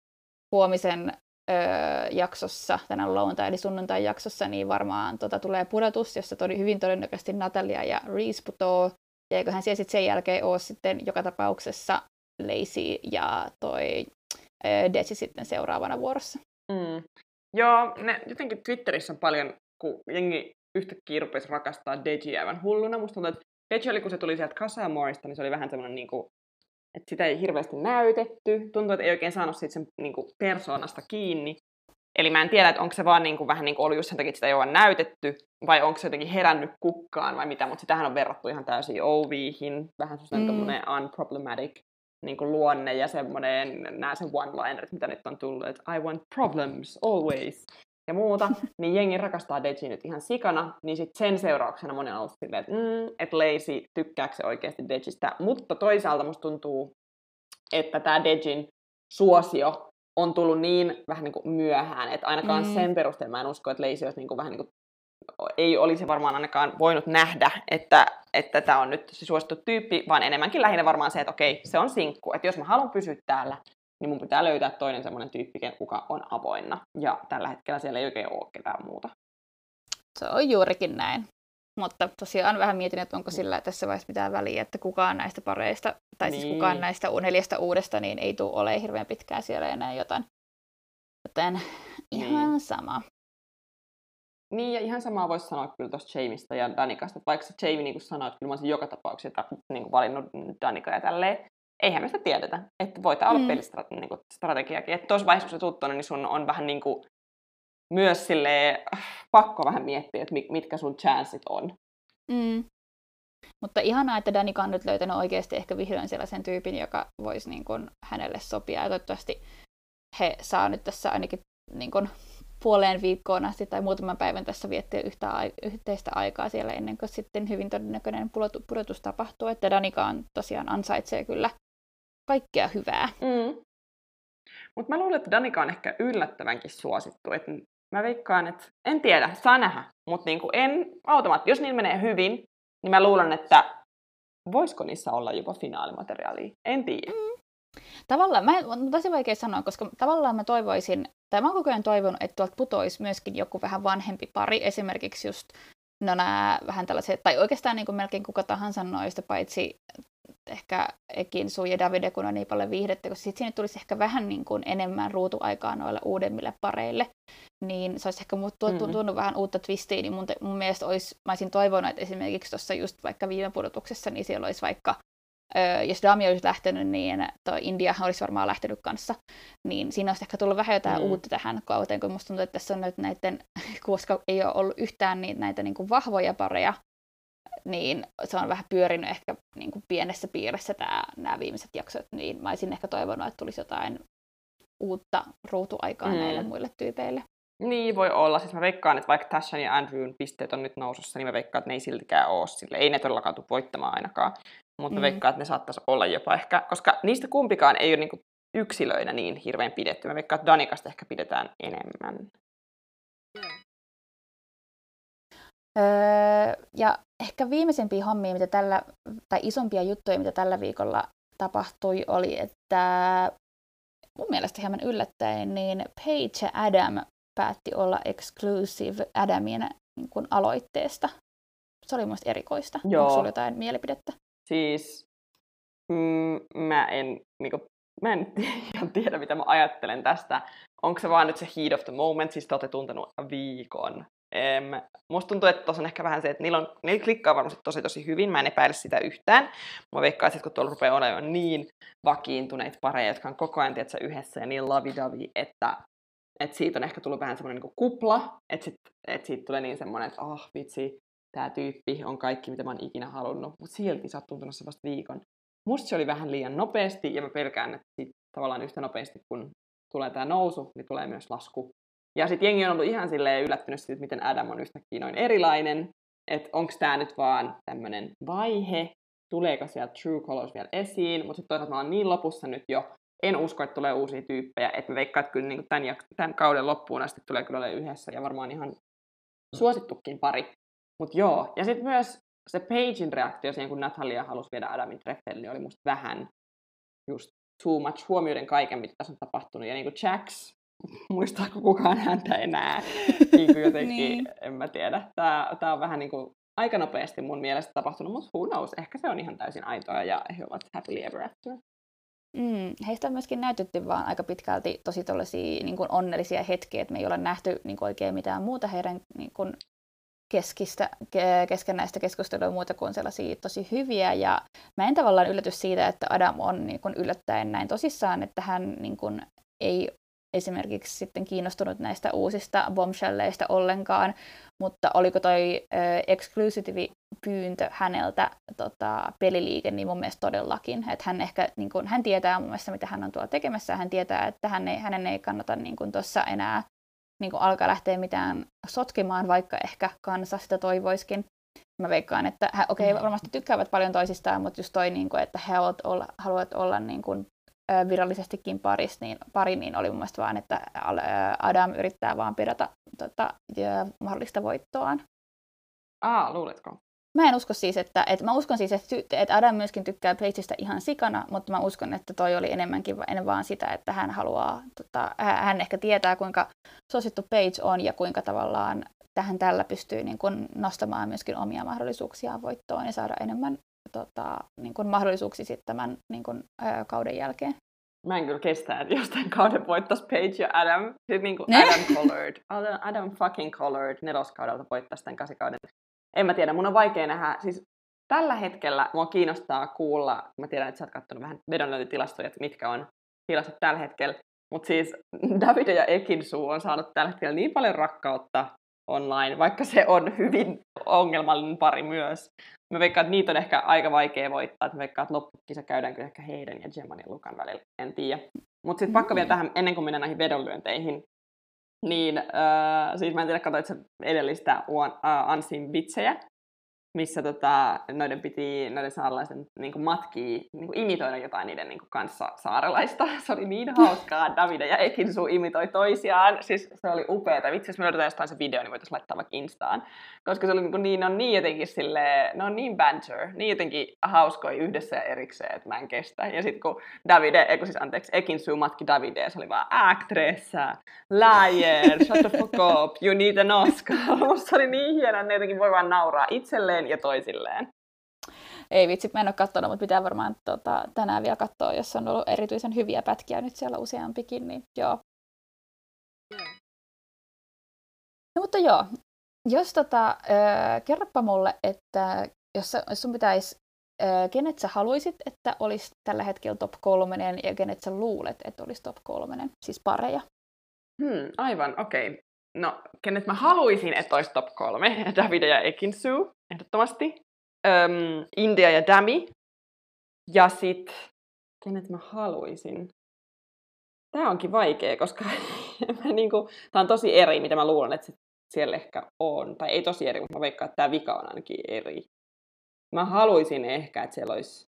huomisen öö, jaksossa, tänä lauantai- eli sunnuntai-jaksossa, niin varmaan tota, tulee pudotus, jossa todi, hyvin todennäköisesti Natalia ja Reese putoo. Ja eiköhän siellä sitten sen jälkeen ole sitten joka tapauksessa Lazy ja toi öö, Desi sitten seuraavana vuorossa. Mm. Joo, ne, jotenkin Twitterissä on paljon, kun jengi yhtäkkiä rupesi rakastaa Deji aivan hulluna. Musta tuntuu, että Deji oli, kun se tuli sieltä Casamorista, niin se oli vähän semmoinen, niin kuin, että sitä ei hirveästi näytetty. Tuntuu, että ei oikein saanut siitä sen niin kuin, persoonasta kiinni. Eli mä en tiedä, että onko se vaan niin kuin, vähän niin kuin ollut just sen takia, että sitä ei ole näytetty, vai onko se jotenkin herännyt kukkaan vai mitä, mutta sitähän on verrattu ihan täysin OVihin, vähän semmoinen mm. unproblematic niin kuin luonne ja semmoinen, nämä sen one-linerit, mitä nyt on tullut, että I want problems, always. ja muuta, niin jengi rakastaa Deji nyt ihan sikana, niin sitten sen seurauksena moni on ollut silleen, että mm, et Lazy, tykkääkö se oikeasti Dejistä, mutta toisaalta musta tuntuu, että tämä Dejin suosio on tullut niin vähän niin kuin myöhään, että ainakaan mm. sen perusteella mä en usko, että Lazy olisi niin kuin vähän niin kuin ei olisi varmaan ainakaan voinut nähdä, että että tämä on nyt se suosittu tyyppi, vaan enemmänkin lähinnä varmaan se, että okei, se on sinkku. Että jos mä haluan pysyä täällä, niin mun pitää löytää toinen semmoinen tyyppi, kuka on avoinna. Ja tällä hetkellä siellä ei oikein ole ketään muuta. Se on juurikin näin. Mutta tosiaan vähän mietin, että onko sillä tässä vaiheessa mitään väliä, että kukaan näistä pareista, tai niin. siis kukaan näistä neljästä uudesta, niin ei tule ole hirveän pitkään siellä enää jotain. Joten ihan niin. sama. Niin, ja ihan samaa voisi sanoa kyllä tuosta Jamista ja Danikasta. Vaikka se Jamie niin kuin sanoi, että kyllä mä olisin joka tapauksessa niin kuin valinnut Danika ja tälleen, eihän me sitä tiedetä. Että voi tämä olla mm. pelistrategiakin. Että tuossa vaiheessa, kun sä tuut niin sun on vähän niin kuin myös silleen, pakko vähän miettiä, että mitkä sun chanssit on. Mm. Mutta ihanaa, että Danika on nyt löytänyt oikeasti ehkä vihdoin sellaisen tyypin, joka voisi niin kuin hänelle sopia. Ja toivottavasti he saa nyt tässä ainakin niin kuin puoleen viikkoon asti tai muutaman päivän tässä viettää yhtä yhteistä aikaa siellä ennen kuin sitten hyvin todennäköinen pudotus tapahtuu, että Danika on tosiaan ansaitsee kyllä kaikkea hyvää. Mm. Mutta mä luulen, että Danika on ehkä yllättävänkin suosittu. Et mä veikkaan, että en tiedä, saa nähdä, mutta niinku en automaatti. Jos niin menee hyvin, niin mä luulen, että voisiko niissä olla jopa finaalimateriaalia. En tiedä. Mm. Tavallaan, mä, on tosi vaikea sanoa, koska tavallaan mä toivoisin, tai mä oon koko ajan toivonut, että tuolta putoisi myöskin joku vähän vanhempi pari, esimerkiksi just no nämä vähän tällaiset, tai oikeastaan niin kuin melkein kuka tahansa noista, paitsi ehkä Ekin Suu ja Davide, kun on niin paljon viihdettä, koska sitten sinne tulisi ehkä vähän niin kuin enemmän ruutuaikaa noille uudemmille pareille, niin se olisi ehkä tuntunut mm. vähän uutta twistiä, niin mun, mun mielestä olisi, mä olisin toivonut, että esimerkiksi tuossa just vaikka viime pudotuksessa, niin siellä olisi vaikka jos Dami olisi lähtenyt, niin toi India olisi varmaan lähtenyt kanssa. Niin siinä olisi ehkä tullut vähän jotain mm. uutta tähän kauteen, kun musta tuntuu, että tässä on nyt näiden, koska ei ole ollut yhtään niin, näitä niin kuin vahvoja pareja, niin se on vähän pyörinyt ehkä niin kuin pienessä piirissä tämä, nämä viimeiset jaksot, niin mä olisin ehkä toivonut, että tulisi jotain uutta ruutuaikaa mm. näille muille tyypeille. Niin, voi olla. Siis mä veikkaan, että vaikka Tashan ja Andrewn pisteet on nyt nousussa, niin mä veikkaan, että ne ei siltikään ole sille. Ei ne todellakaan tule voittamaan ainakaan. Mutta mm. veikkaan, että ne saattaisi olla jopa ehkä, koska niistä kumpikaan ei ole niinku yksilöinä niin hirveän pidetty. Mä veikkaan, että Danikasta ehkä pidetään enemmän. Öö, ja ehkä viimeisempiä hommia, mitä tällä, tai isompia juttuja, mitä tällä viikolla tapahtui, oli, että mun mielestä hieman yllättäen, niin Paige ja Adam päätti olla exclusive Adamin niin kuin aloitteesta. Se oli muista erikoista. Joo. Onko sulla jotain mielipidettä? Siis mm, mä en, niin kuin, mä en ihan tiedä, mitä mä ajattelen tästä. Onko se vaan nyt se heat of the moment, siis te olette tuntenut viikon. Em, musta tuntuu, että tuossa on ehkä vähän se, että niillä, on, niillä klikkaa varmasti tosi tosi hyvin, mä en epäile sitä yhtään. Mä veikkaan, että kun tuolla rupeaa olemaan niin vakiintuneita pareja, jotka on koko ajan tietysti, yhdessä ja niin lavidavi, että että siitä on ehkä tullut vähän semmoinen niin kupla, että, että siitä tulee niin semmoinen, että oh vitsi, tämä tyyppi on kaikki, mitä mä oon ikinä halunnut, mutta silti sä oot tuntunut vasta viikon. Musta se oli vähän liian nopeasti, ja mä pelkään, että sit tavallaan yhtä nopeasti, kun tulee tämä nousu, niin tulee myös lasku. Ja sitten jengi on ollut ihan silleen yllättynyt siitä, miten Adam on yhtäkkiä noin erilainen, että onko tämä nyt vaan tämmöinen vaihe, tuleeko sieltä True Colors vielä esiin, mutta sitten toisaalta mä oon niin lopussa nyt jo, en usko, että tulee uusia tyyppejä, että mä veikkaan, että kyllä niin tämän, tämän kauden loppuun asti tulee kyllä olemaan yhdessä ja varmaan ihan suosittukin pari. Mutta joo, ja sitten myös se Pagein reaktio siihen, kun Natalia halusi viedä Adamin treffeille, niin oli musta vähän just too much huomioiden kaiken, mitä tässä on tapahtunut. Ja niin kuin Jax, muistaako kukaan häntä enää? niin kuin jotenkin, niin. en mä tiedä. Tämä, tämä on vähän niin kuin aika nopeasti mun mielestä tapahtunut, mutta who knows, ehkä se on ihan täysin aitoa ja he ovat happily ever after. Mm, heistä on myöskin näytetty vaan aika pitkälti tosi niin kuin onnellisia hetkiä, että me ei ole nähty niin kuin oikein mitään muuta heidän niin kuin keskistä, keskenäistä keskustelua muuta kuin sellaisia tosi hyviä. Ja mä en tavallaan ylläty siitä, että Adam on niin kuin yllättäen näin tosissaan, että hän niin kuin ei esimerkiksi sitten kiinnostunut näistä uusista bombshelleistä ollenkaan, mutta oliko toi äh, exclusive pyyntö häneltä tota, peliliike, niin mun mielestä todellakin. Että hän ehkä, niin kun, hän tietää mun mielestä, mitä hän on tuolla tekemässä, hän tietää, että hän ei, hänen ei kannata niin tuossa enää niin kuin alkaa lähteä mitään sotkemaan, vaikka ehkä kansa sitä toivoiskin. Mä veikkaan, että he, okei, okay, mm. varmasti tykkäävät paljon toisistaan, mutta just toi, niin kuin, että he haluavat olla, haluavat olla niin kuin, virallisestikin paris, niin, pari, niin oli mun mielestä vaan, että Adam yrittää vaan pidätä tota, mahdollista voittoaan. Aa, luuletko? Mä en usko siis, että, että mä uskon siis, että, että Adam myöskin tykkää Pageista ihan sikana, mutta mä uskon, että toi oli enemmänkin ennen vaan sitä, että hän haluaa, tota, hän ehkä tietää, kuinka suosittu Page on ja kuinka tavallaan tähän tällä pystyy niin kuin nostamaan myöskin omia mahdollisuuksiaan voittoon ja saada enemmän tota, niin kuin mahdollisuuksia sitten tämän niin kuin, ää, kauden jälkeen. Mä en kyllä kestä, että jostain kauden voittaisi Page ja Adam. Sitten niin kuin Adam Colored. Adam, fucking Colored neloskaudelta voittaisi tämän kasikauden en mä tiedä, mun on vaikea nähdä, siis tällä hetkellä mua kiinnostaa kuulla, mä tiedän, että sä oot katsonut vähän vedonlyöntitilastoja, että mitkä on tilastot tällä hetkellä, mutta siis David ja Ekinsu on saanut tällä hetkellä niin paljon rakkautta online, vaikka se on hyvin ongelmallinen pari myös. Mä veikkaan, että niitä on ehkä aika vaikea voittaa, mä veikkaan, että loppukisa käydään kyllä ehkä heidän ja Gemman ja Lukan välillä, en tiedä. Mutta sitten pakko vielä tähän, ennen kuin mennään näihin vedonlyönteihin, niin, äh, siis mä en tiedä, katsoit edellistä uh, Ansin vitsejä, missä tota, noiden piti noiden saarelaisten niin matkii niin imitoida jotain niiden niin kanssa saarelaista. Se oli niin hauskaa. David ja Ekinsu imitoi toisiaan. Siis se oli upeeta. Vitsi, jos me löydetään jostain se video, niin voitaisiin laittaa vaikka Instaan. Koska se oli niin, niin, on niin jotenkin sille, ne on niin banter, niin jotenkin hauskoi yhdessä ja erikseen, että mä en kestä. Ja sitten kun Davide, eikö siis anteeksi, Ekinsu matki Davide, se oli vaan actressa, liar, shut the fuck up, you need an Oscar. Musta oli niin hienoa, että ne jotenkin voi vaan nauraa itselleen toinen ja toisilleen. Ei vitsi, mä en ole katsonut, mutta pitää varmaan tota, tänään vielä katsoa, jos on ollut erityisen hyviä pätkiä nyt siellä useampikin, niin joo. No, mutta joo, jos tota, äh, kerropa mulle, että jos, jos sun pitäisi, äh, kenet sä haluaisit, että olisi tällä hetkellä top kolmenen ja kenet sä luulet, että olisi top kolmenen, siis pareja. Hmm, aivan, okei. Okay. No, kenet mä haluaisin, että olisi top kolme, David ja Ekinsu, ehdottomasti. Öm, India ja Dami. Ja sit, kenet mä haluaisin? Tämä onkin vaikea, koska mä niinku, tää on tosi eri, mitä mä luulen, että siellä ehkä on. Tai ei tosi eri, mutta mä veikkaan, että tämä vika on ainakin eri. Mä haluaisin ehkä, että siellä olisi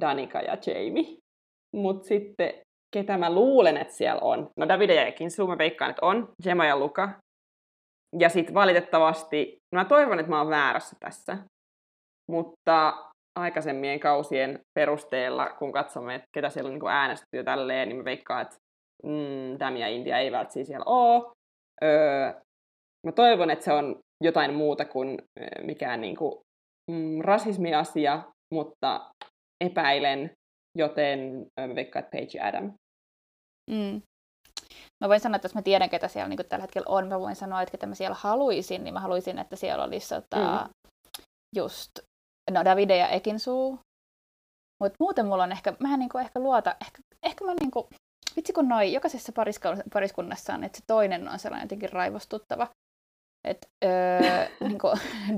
Danika ja Jamie. Mutta sitten ketä mä luulen, että siellä on. No David ja Ekinsu, mä veikkaan, että on. Gemma ja Luka. Ja sitten valitettavasti, mä toivon, että mä oon väärässä tässä. Mutta aikaisemmien kausien perusteella, kun katsomme, että ketä siellä on niin äänestetty ja tälleen, niin mä veikkaan, että mm, Dami ja India eivät siis siellä ole. Öö, mä toivon, että se on jotain muuta kuin mikään niin kuin, mm, rasismiasia, mutta epäilen, joten mä veikkaan, että Paige Adam. Mm. Mä voin sanoa, että jos mä tiedän, ketä siellä niin tällä hetkellä on, mä voin sanoa, että ketä mä siellä haluaisin, niin mä haluaisin, että siellä olisi tota, mm. just no Davide ja Ekinsu. Mutta muuten mulla on ehkä, mä en niinku ehkä luota, ehkä, ehkä mä niinku, vitsi kun noin, jokaisessa pariskunnassa on, että se toinen on sellainen jotenkin raivostuttava. Et, öö, niinku,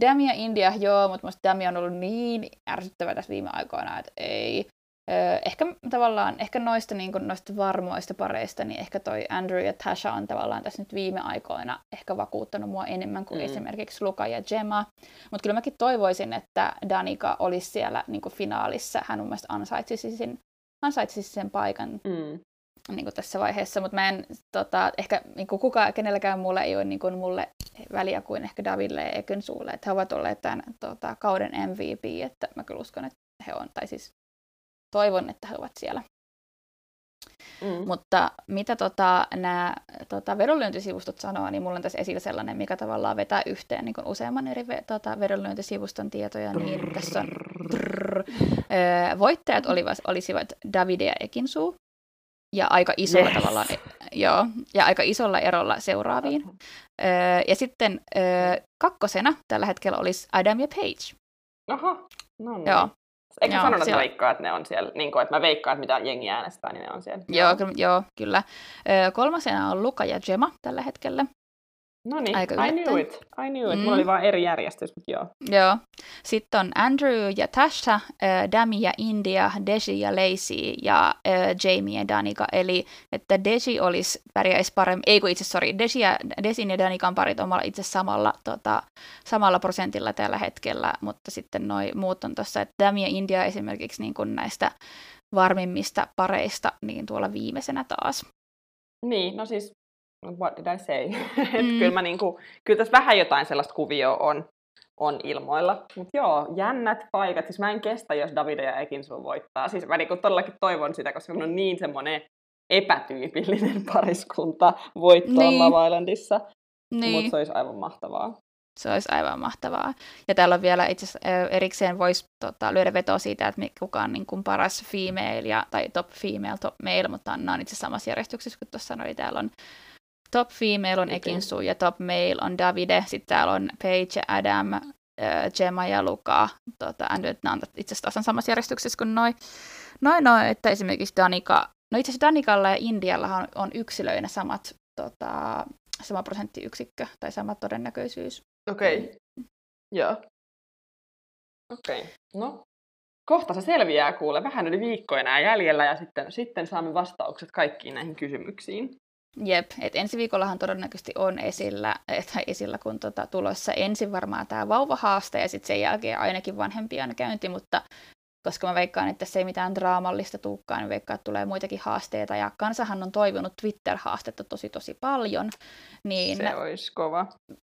Dami ja India, joo, mutta musta Dami on ollut niin ärsyttävä tässä viime aikoina, että ei. Öö, ehkä tavallaan, ehkä noista, niin kuin, noista varmoista pareista, niin ehkä toi Andrew ja Tasha on tavallaan tässä nyt viime aikoina ehkä vakuuttanut mua enemmän kuin mm. esimerkiksi Luka ja Gemma. Mutta kyllä mäkin toivoisin, että Danika olisi siellä niin kuin finaalissa. Hän mun mielestä ansaitsisi sen, ansaitsisi sen paikan mm. niin kuin tässä vaiheessa, mutta mä en, tota, ehkä niin kuin kuka, kenelläkään mulle ei ole niin kuin mulle väliä kuin ehkä Daville ja Ekensuulle, että he ovat olleet tämän tota, kauden MVP, että mä kyllä uskon, että he on, tai siis toivon, että he ovat siellä. Mm. Mutta mitä tota, nämä tota, vedonlyöntisivustot sanoo, niin mulla on tässä esillä sellainen, mikä tavallaan vetää yhteen niin useamman eri tota, vedonlyöntisivuston tietoja. Niin tässä on trrr, ö, voittajat olivat, olisivat Davide ja Ekinsu, ja aika isolla yes. tavallaan, joo, ja aika isolla erolla seuraaviin. Ö, ja sitten ö, kakkosena tällä hetkellä olisi Adam ja Page. Aha, no niin. Joo, Eikö sanonut, että veikkaa, että ne on siellä, niin kuin, että mä veikkaan, että mitä jengi äänestää, niin ne on siellä? Joo, joo kyllä. Ö, kolmasena on Luka ja Gemma tällä hetkellä. No niin, I knew it. I knew it. Mm. Mulla oli vaan eri järjestys, mutta joo. Joo. Sitten on Andrew ja Tasha, äh, Dami ja India, Deji ja Lacey ja äh, Jamie ja Danica. Eli että Deji olisi pärjäisi paremmin, ei kun itse, sorry, Deji ja, Desin ja Danikan parit on itse samalla, tota, samalla prosentilla tällä hetkellä, mutta sitten noi muut on tuossa, että Dami ja India esimerkiksi niin kuin näistä varmimmista pareista, niin tuolla viimeisenä taas. Niin, no siis, what did I say? Mm. mm. kyllä, mä niinku, kyllä tässä vähän jotain sellaista kuvioa on, on ilmoilla. Mutta joo, jännät paikat. Siis mä en kestä, jos Davide ja Ekinsu voittaa. Siis mä niinku todellakin toivon sitä, koska on niin semmoinen epätyypillinen pariskunta voittoa Niin. Love Islandissa. Niin. Mutta se olisi aivan mahtavaa. Se olisi aivan mahtavaa. Ja täällä on vielä itse asiassa erikseen voisi tota, lyödä vetoa siitä, että kuka on niin kuin paras female ja, tai top female, top male, mutta nämä on itse asiassa samassa järjestyksessä kuin tuossa sanoi. Täällä on top female on. Ekinsu ja top male on Davide. Sitten täällä on Paige Adam, ö, Gemma ja Luka. Tota, and nämä on itse asiassa samassa järjestyksessä kuin noin. Noin, noin, että esimerkiksi Danika, no itse asiassa Danikalla ja Indialla on, on yksilöinä samat, tota, sama prosenttiyksikkö tai sama todennäköisyys. Okei. Okay. Joo. Okei. Okay. No, kohta se selviää kuule. Vähän yli viikko enää jäljellä ja sitten, sitten saamme vastaukset kaikkiin näihin kysymyksiin. Jep, et ensi viikollahan todennäköisesti on esillä, että esillä kun tota, tulossa ensin varmaan tämä vauvahaaste ja sitten sen jälkeen ainakin vanhempien käynti, mutta koska mä veikkaan, että se ei mitään draamallista tuukkaan, niin veikkaan, että tulee muitakin haasteita. Ja kansahan on toivonut Twitter-haastetta tosi tosi paljon, niin Se olisi kova.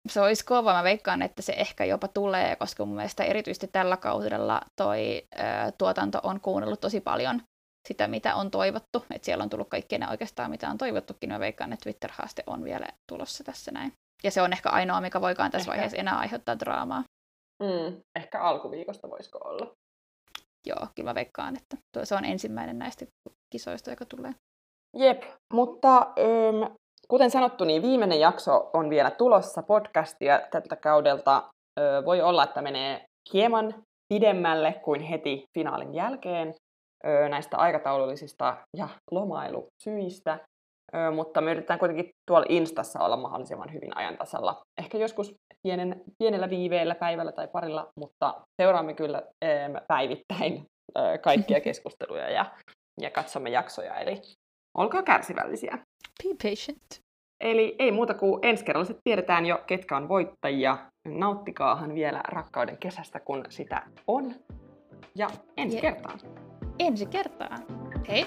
se olisi kova. Mä veikkaan, että se ehkä jopa tulee, koska mun mielestä erityisesti tällä kaudella toi ö, tuotanto on kuunnellut tosi paljon sitä, mitä on toivottu. Että siellä on tullut kaikkea ne oikeastaan, mitä on toivottukin. Mä veikkaan, että Twitter-haaste on vielä tulossa tässä näin. Ja se on ehkä ainoa, mikä voikaan tässä Ehkä. vaiheessa enää aiheuttaa draamaa. Mm, ehkä alkuviikosta voisiko olla. Joo, kyllä mä veikkaan, että tuo- se on ensimmäinen näistä kisoista, joka tulee. Jep, mutta öm, kuten sanottu, niin viimeinen jakso on vielä tulossa podcastia tältä kaudelta. Ö, voi olla, että menee hieman pidemmälle kuin heti finaalin jälkeen ö, näistä aikataulullisista ja lomailusyistä. Ö, mutta me yritetään kuitenkin tuolla Instassa olla mahdollisimman hyvin ajan tasalla. Ehkä joskus pienen, pienellä viiveellä päivällä tai parilla, mutta seuraamme kyllä päivittäin ö, kaikkia keskusteluja ja, ja katsomme jaksoja. Eli olkaa kärsivällisiä. Be patient. Eli ei muuta kuin ensi kerralla sitten tiedetään jo, ketkä on voittajia. Nauttikaahan vielä rakkauden kesästä, kun sitä on. Ja ensi Jep. kertaan. Ensi kertaan. Hei